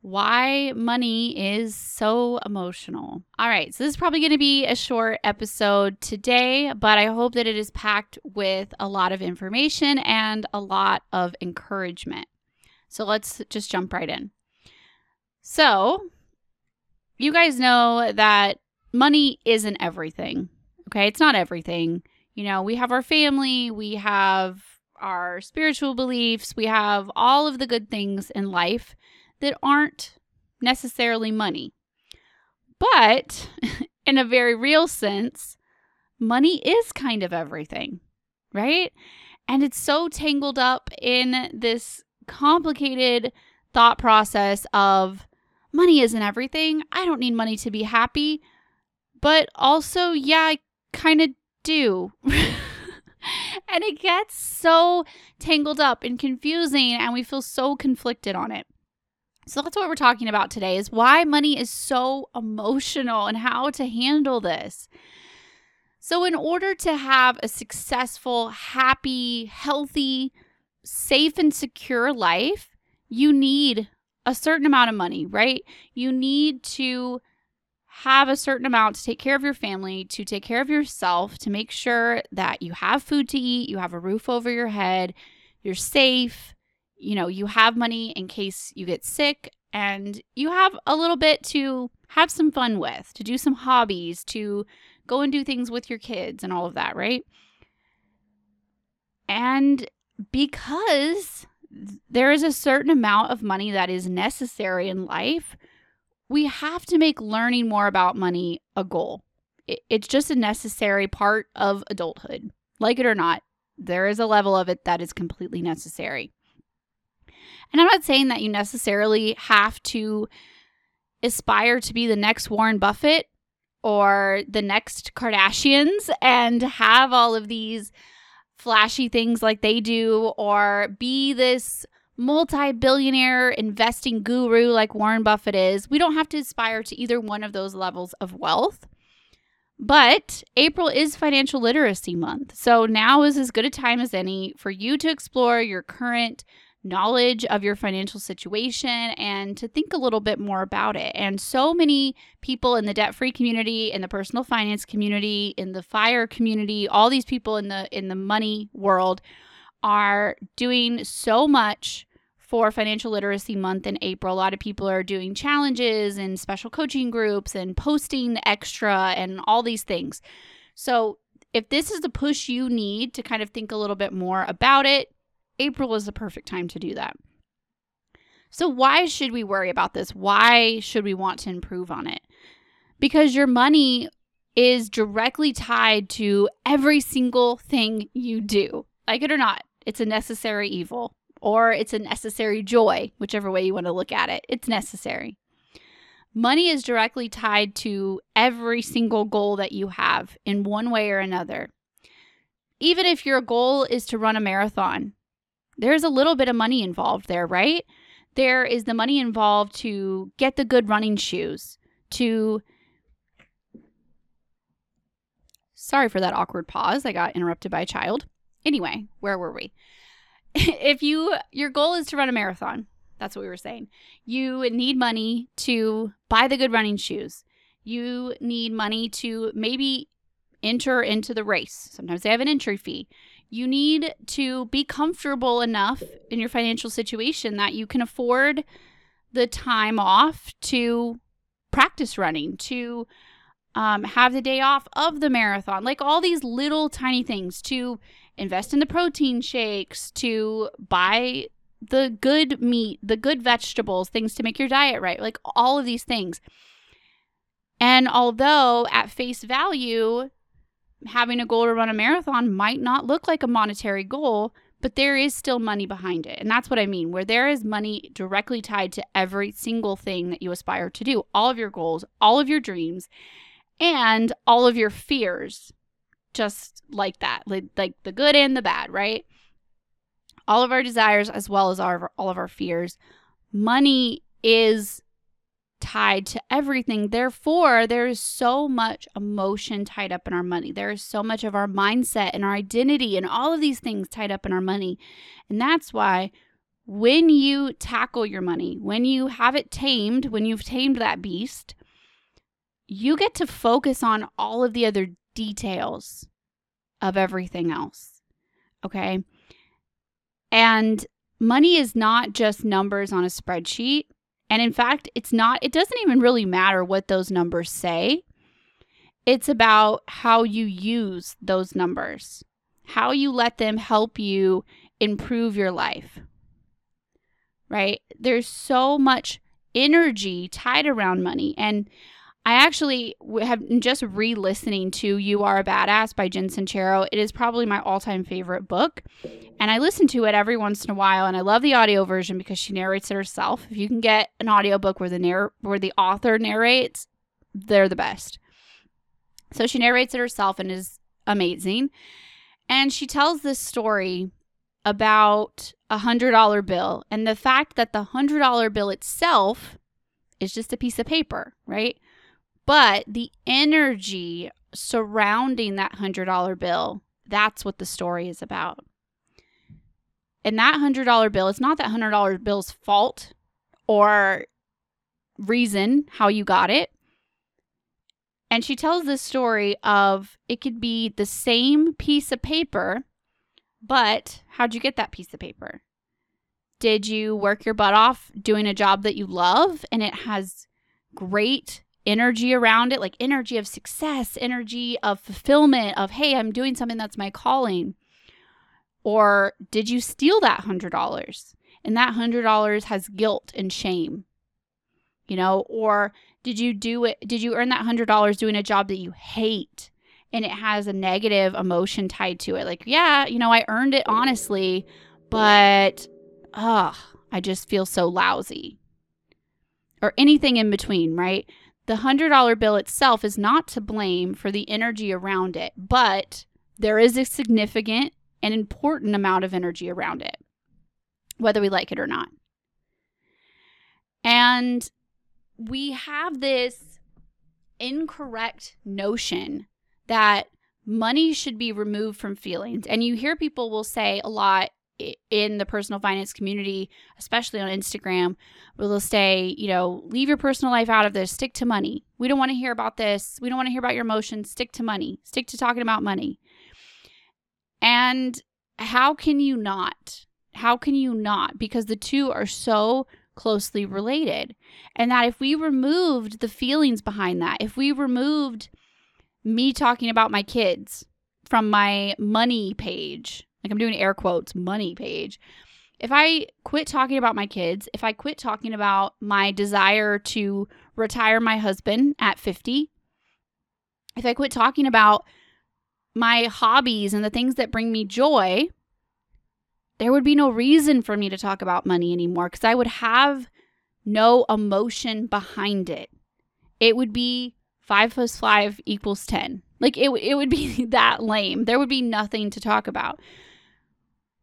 why money is so emotional. All right, so this is probably going to be a short episode today, but I hope that it is packed with a lot of information and a lot of encouragement. So let's just jump right in. So, you guys know that money isn't everything. Okay, it's not everything. You know, we have our family, we have our spiritual beliefs, we have all of the good things in life that aren't necessarily money. But in a very real sense, money is kind of everything, right? And it's so tangled up in this complicated thought process of money isn't everything. I don't need money to be happy. But also, yeah, I kind of do. and it gets so tangled up and confusing, and we feel so conflicted on it. So that's what we're talking about today is why money is so emotional and how to handle this. So in order to have a successful, happy, healthy, safe and secure life, you need a certain amount of money, right? You need to have a certain amount to take care of your family, to take care of yourself, to make sure that you have food to eat, you have a roof over your head, you're safe, you know, you have money in case you get sick and you have a little bit to have some fun with, to do some hobbies, to go and do things with your kids and all of that, right? And because there is a certain amount of money that is necessary in life, we have to make learning more about money a goal. It's just a necessary part of adulthood. Like it or not, there is a level of it that is completely necessary. And I'm not saying that you necessarily have to aspire to be the next Warren Buffett or the next Kardashians and have all of these flashy things like they do or be this multi billionaire investing guru like Warren Buffett is. We don't have to aspire to either one of those levels of wealth. But April is Financial Literacy Month. So now is as good a time as any for you to explore your current knowledge of your financial situation and to think a little bit more about it. And so many people in the debt free community, in the personal finance community, in the fire community, all these people in the in the money world are doing so much for financial literacy month in April. A lot of people are doing challenges and special coaching groups and posting extra and all these things. So, if this is the push you need to kind of think a little bit more about it, April is the perfect time to do that. So, why should we worry about this? Why should we want to improve on it? Because your money is directly tied to every single thing you do. Like it or not, it's a necessary evil or it's a necessary joy, whichever way you want to look at it. It's necessary. Money is directly tied to every single goal that you have in one way or another. Even if your goal is to run a marathon, there's a little bit of money involved there, right? There is the money involved to get the good running shoes, to Sorry for that awkward pause. I got interrupted by a child. Anyway, where were we? if you your goal is to run a marathon, that's what we were saying. You need money to buy the good running shoes. You need money to maybe enter into the race. Sometimes they have an entry fee you need to be comfortable enough in your financial situation that you can afford the time off to practice running, to um, have the day off of the marathon, like all these little tiny things to invest in the protein shakes, to buy the good meat, the good vegetables, things to make your diet right, like all of these things. And although at face value, having a goal to run a marathon might not look like a monetary goal, but there is still money behind it. And that's what I mean, where there is money directly tied to every single thing that you aspire to do, all of your goals, all of your dreams, and all of your fears, just like that, like, the good and the bad, right? All of our desires, as well as our, all of our fears. Money is tied to everything. Therefore, there is so much emotion tied up in our money. There is so much of our mindset and our identity and all of these things tied up in our money. And that's why when you tackle your money, when you have it tamed, when you've tamed that beast, you get to focus on all of the other details of everything else. Okay. And money is not just numbers on a spreadsheet. And in fact, it's not, it doesn't even really matter what those numbers say. It's about how you use those numbers, how you let them help you improve your life. Right? There's so much energy tied around money. And I actually have just re listening to You Are a Badass by Jen Sincero. It is probably my all time favorite book. And I listen to it every once in a while. And I love the audio version because she narrates it herself. If you can get an audiobook where the, narr- where the author narrates, they're the best. So she narrates it herself and is amazing. And she tells this story about a hundred dollar bill and the fact that the hundred dollar bill itself is just a piece of paper, right? But the energy surrounding that $100 bill, that's what the story is about. And that $100 bill, it's not that $100 bill's fault or reason how you got it. And she tells this story of it could be the same piece of paper, but how'd you get that piece of paper? Did you work your butt off doing a job that you love and it has great energy around it, like energy of success, energy of fulfillment, of, hey, I'm doing something that's my calling? Or did you steal that $100? And that $100 has guilt and shame, you know? Or did you do it? Did you earn that $100 doing a job that you hate? And it has a negative emotion tied to it. Like, yeah, you know, I earned it honestly, but, ugh, I just feel so lousy. Or anything in between, right? The $100 bill itself is not to blame for the energy around it, but there is a significant and important amount of energy around it, whether we like it or not. And we have this incorrect notion that money should be removed from feelings. And you hear people will say a lot in the personal finance community, especially on Instagram, they'll say, you know, leave your personal life out of this, stick to money. We don't want to hear about this. We don't want to hear about your emotions. Stick to money, stick to talking about money. And how can you not? How can you not? Because the two are so closely related. And that if we removed the feelings behind that, if we removed me talking about my kids from my money page, like I'm doing air quotes, money page. If I quit talking about my kids, if I quit talking about my desire to retire my husband at 50, if I quit talking about my hobbies and the things that bring me joy, there would be no reason for me to talk about money anymore because I would have no emotion behind it. It would be five plus five equals 10. Like it, it would be that lame. There would be nothing to talk about.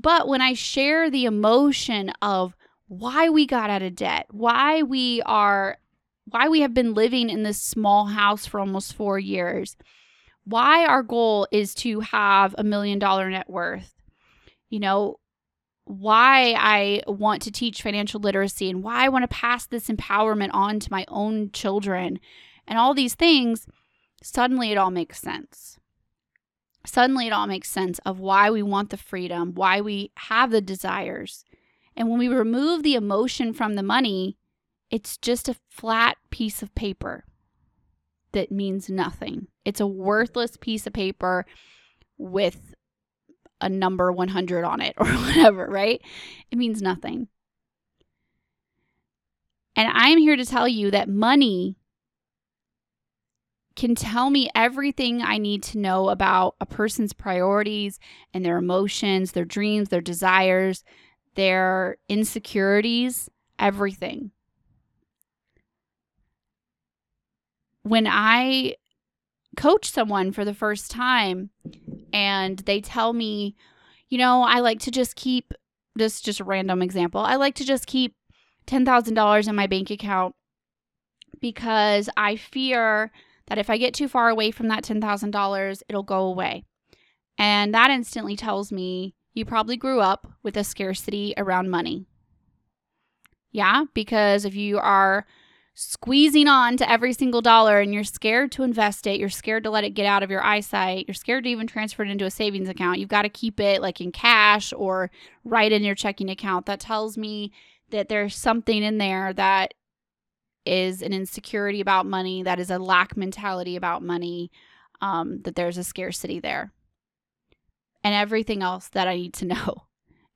But when I share the emotion of why we got out of debt, why we are why we have been living in this small house for almost 4 years, why our goal is to have a million dollar net worth. You know, why I want to teach financial literacy and why I want to pass this empowerment on to my own children and all these things, suddenly it all makes sense suddenly it all makes sense of why we want the freedom, why we have the desires. And when we remove the emotion from the money, it's just a flat piece of paper that means nothing. It's a worthless piece of paper with a number 100 on it or whatever, right? It means nothing. And I'm here to tell you that money can tell me everything I need to know about a person's priorities and their emotions, their dreams, their desires, their insecurities, everything. When I coach someone for the first time and they tell me, you know, I like to just keep this just a random example. I like to just keep $10,000 in my bank account because I fear that if I get too far away from that $10,000, it'll go away. And that instantly tells me you probably grew up with a scarcity around money. Yeah, because if you are squeezing on to every single dollar and you're scared to invest it, you're scared to let it get out of your eyesight, you're scared to even transfer it into a savings account, you've got to keep it like in cash or right in your checking account. That tells me that there's something in there that is an insecurity about money, that is a lack mentality about money, um, that there's a scarcity there. And everything else that I need to know.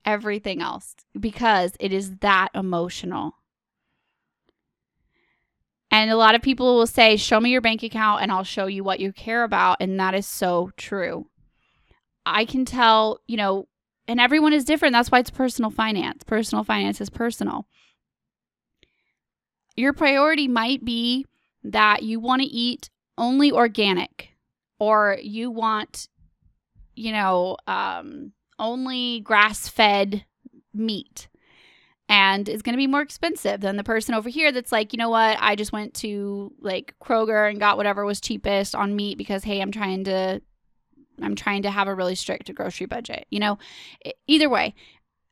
Everything else, because it is that emotional. And a lot of people will say, Show me your bank account and I'll show you what you care about. And that is so true. I can tell, you know, and everyone is different. That's why it's personal finance. Personal finance is personal. Your priority might be that you want to eat only organic or you want, you know, um, only grass fed meat and it's going to be more expensive than the person over here that's like, you know what, I just went to like Kroger and got whatever was cheapest on meat because hey, I'm trying to I'm trying to have a really strict grocery budget. You know, either way,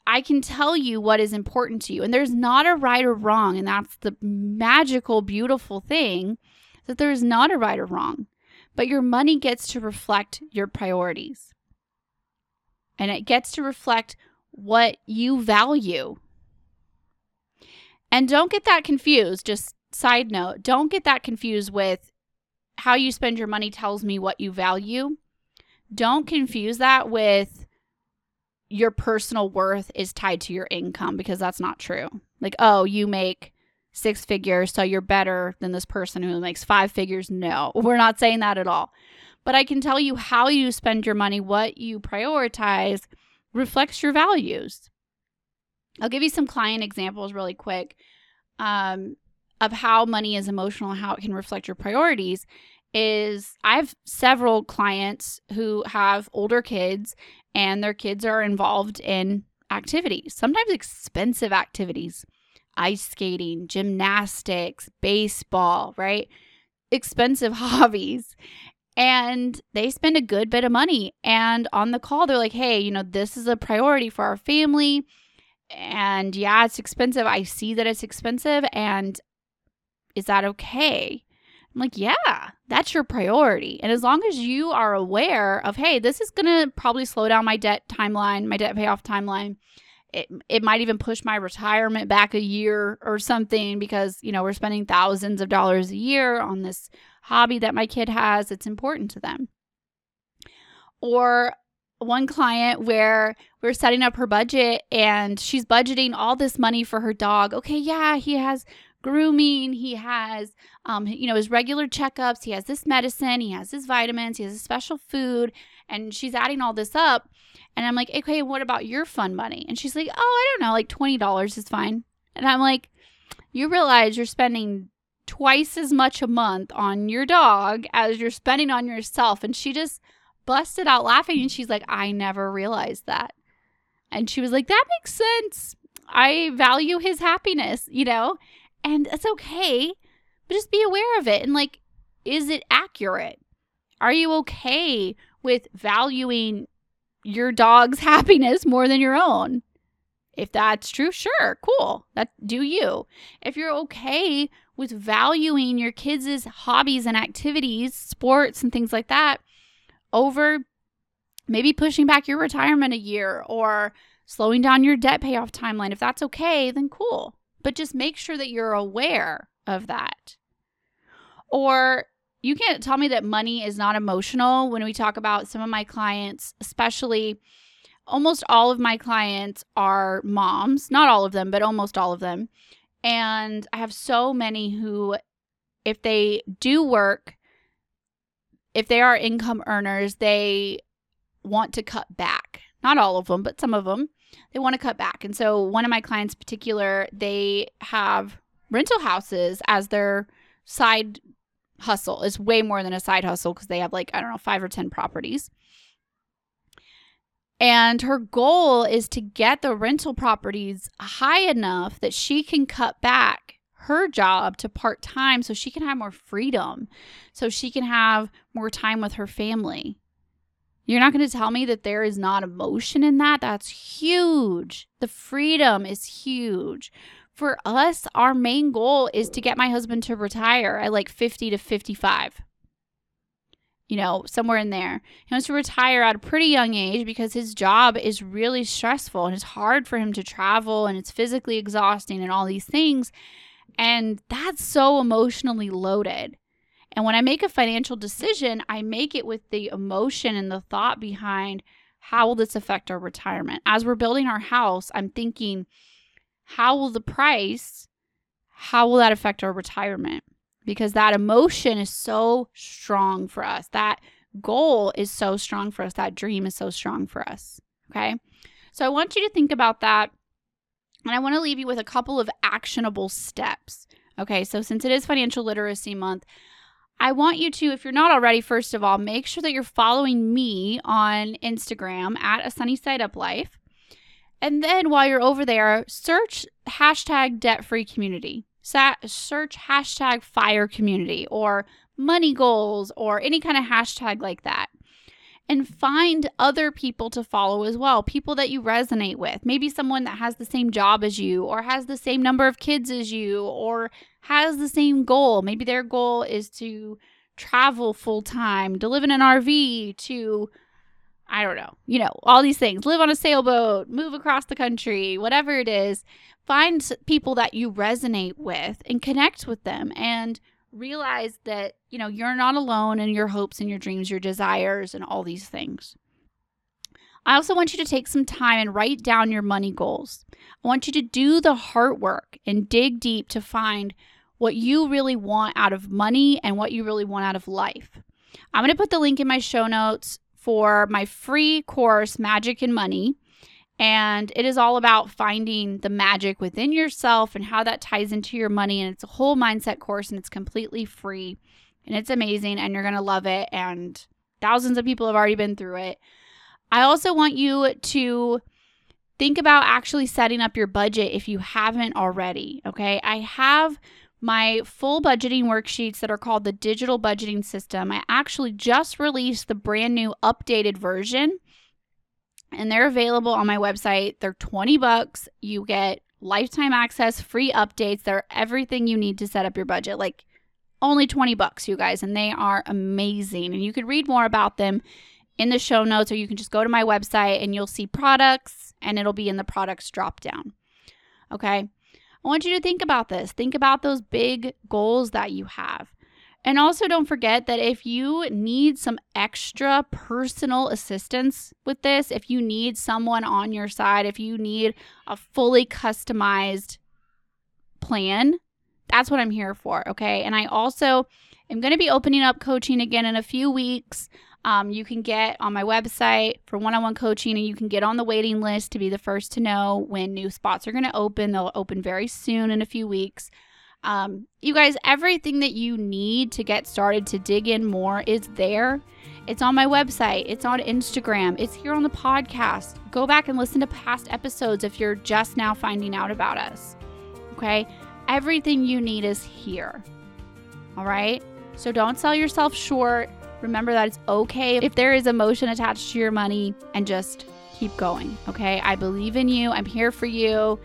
I can tell you what is important to you. And there's not a right or wrong. And that's the magical, beautiful thing that there is not a right or wrong. But your money gets to reflect your priorities. And it gets to reflect what you value. And don't get that confused. Just side note, don't get that confused with how you spend your money tells me what you value. Don't confuse that with your personal worth is tied to your income because that's not true. Like, oh, you make six figures, so you're better than this person who makes five figures. No, we're not saying that at all. But I can tell you how you spend your money, what you prioritize reflects your values. I'll give you some client examples really quick um, of how money is emotional, how it can reflect your priorities is I have several clients who have older kids and their kids are involved in activities, sometimes expensive activities, ice skating, gymnastics, baseball, right? Expensive hobbies. And they spend a good bit of money. And on the call, they're like, hey, you know, this is a priority for our family. And yeah, it's expensive. I see that it's expensive. And is that okay? I'm like, yeah, that's your priority. And as long as you are aware of, hey, this is going to probably slow down my debt timeline, my debt payoff timeline. It, it might even push my retirement back a year or something because, you know, we're spending thousands of dollars a year on this hobby that my kid has. It's important to them. Or one client where we're setting up her budget and she's budgeting all this money for her dog. Okay, yeah, he has grooming, he has um, you know, his regular checkups, he has this medicine, he has his vitamins, he has a special food, and she's adding all this up. And I'm like, okay, what about your fun money? And she's like, oh, I don't know, like $20 is fine. And I'm like, you realize you're spending twice as much a month on your dog as you're spending on yourself. And she just busted out laughing and she's like, I never realized that. And she was like, that makes sense. I value his happiness, you know? And it's okay, but just be aware of it. And like, is it accurate? Are you okay with valuing your dog's happiness more than your own? If that's true, sure, cool. That do you. If you're okay with valuing your kids' hobbies and activities, sports and things like that over maybe pushing back your retirement a year or slowing down your debt payoff timeline, if that's okay, then cool but just make sure that you're aware of that. Or you can't tell me that money is not emotional when we talk about some of my clients, especially almost all of my clients are moms, not all of them, but almost all of them. And I have so many who, if they do work, if they are income earners, they want to cut back. Not all of them, but some of them. They want to cut back. And so one of my clients particular, they have rental houses as their side hustle. It's way more than a side hustle because they have like, I don't know, five or 10 properties. And her goal is to get the rental properties high enough that she can cut back her job to part time so she can have more freedom, so she can have more time with her family. You're not going to tell me that there is not emotion in that? That's huge. The freedom is huge. For us, our main goal is to get my husband to retire at like 50 to 55 you know, somewhere in there. He wants to retire at a pretty young age because his job is really stressful and it's hard for him to travel and it's physically exhausting and all these things. And that's so emotionally loaded. And when I make a financial decision, I make it with the emotion and the thought behind how will this affect our retirement? As we're building our house, I'm thinking, how will the price, how will that affect our retirement? because that emotion is so strong for us. That goal is so strong for us. That dream is so strong for us. Okay. So I want you to think about that. And I want to leave you with a couple of actionable steps. Okay. So since it is Financial Literacy Month, I want you to, if you're not already, first of all, make sure that you're following me on Instagram at a sunny side up life. And then while you're over there, search hashtag debt free community search hashtag fire community or money goals or any kind of hashtag like that. And find other people to follow as well, people that you resonate with. Maybe someone that has the same job as you, or has the same number of kids as you, or has the same goal. Maybe their goal is to travel full time, to live in an RV, to I don't know, you know, all these things, live on a sailboat, move across the country, whatever it is find people that you resonate with and connect with them and realize that you know you're not alone in your hopes and your dreams your desires and all these things. I also want you to take some time and write down your money goals. I want you to do the heart work and dig deep to find what you really want out of money and what you really want out of life. I'm going to put the link in my show notes for my free course magic and money and it is all about finding the magic within yourself and how that ties into your money. And it's a whole mindset course and it's completely free. And it's amazing and you're going to love it. And thousands of people have already been through it. I also want you to think about actually setting up your budget if you haven't already. Okay. I have my full budgeting worksheets that are called the digital budgeting system. I actually just released the brand new updated version and they're available on my website. They're 20 bucks. You get lifetime access, free updates. They're everything you need to set up your budget. Like only 20 bucks, you guys, and they are amazing. And you can read more about them in the show notes or you can just go to my website and you'll see products and it'll be in the products drop down. Okay? I want you to think about this. Think about those big goals that you have. And also, don't forget that if you need some extra personal assistance with this, if you need someone on your side, if you need a fully customized plan, that's what I'm here for. Okay. And I also am going to be opening up coaching again in a few weeks. Um, you can get on my website for one on one coaching and you can get on the waiting list to be the first to know when new spots are going to open. They'll open very soon in a few weeks. Um, you guys, everything that you need to get started to dig in more is there. It's on my website, it's on Instagram, it's here on the podcast. Go back and listen to past episodes if you're just now finding out about us. Okay? Everything you need is here. All right? So don't sell yourself short. Remember that it's okay if there is emotion attached to your money and just keep going. Okay? I believe in you. I'm here for you.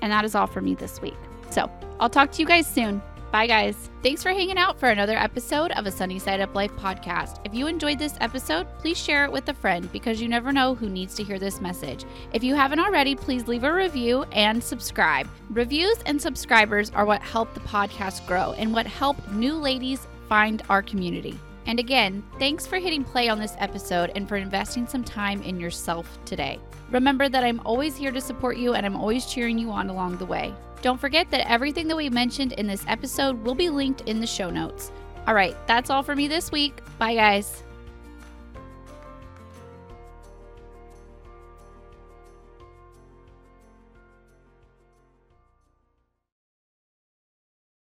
And that is all for me this week. So I'll talk to you guys soon. Bye, guys. Thanks for hanging out for another episode of a Sunny Side Up Life podcast. If you enjoyed this episode, please share it with a friend because you never know who needs to hear this message. If you haven't already, please leave a review and subscribe. Reviews and subscribers are what help the podcast grow and what help new ladies find our community. And again, thanks for hitting play on this episode and for investing some time in yourself today. Remember that I'm always here to support you and I'm always cheering you on along the way. Don't forget that everything that we mentioned in this episode will be linked in the show notes. All right, that's all for me this week. Bye, guys.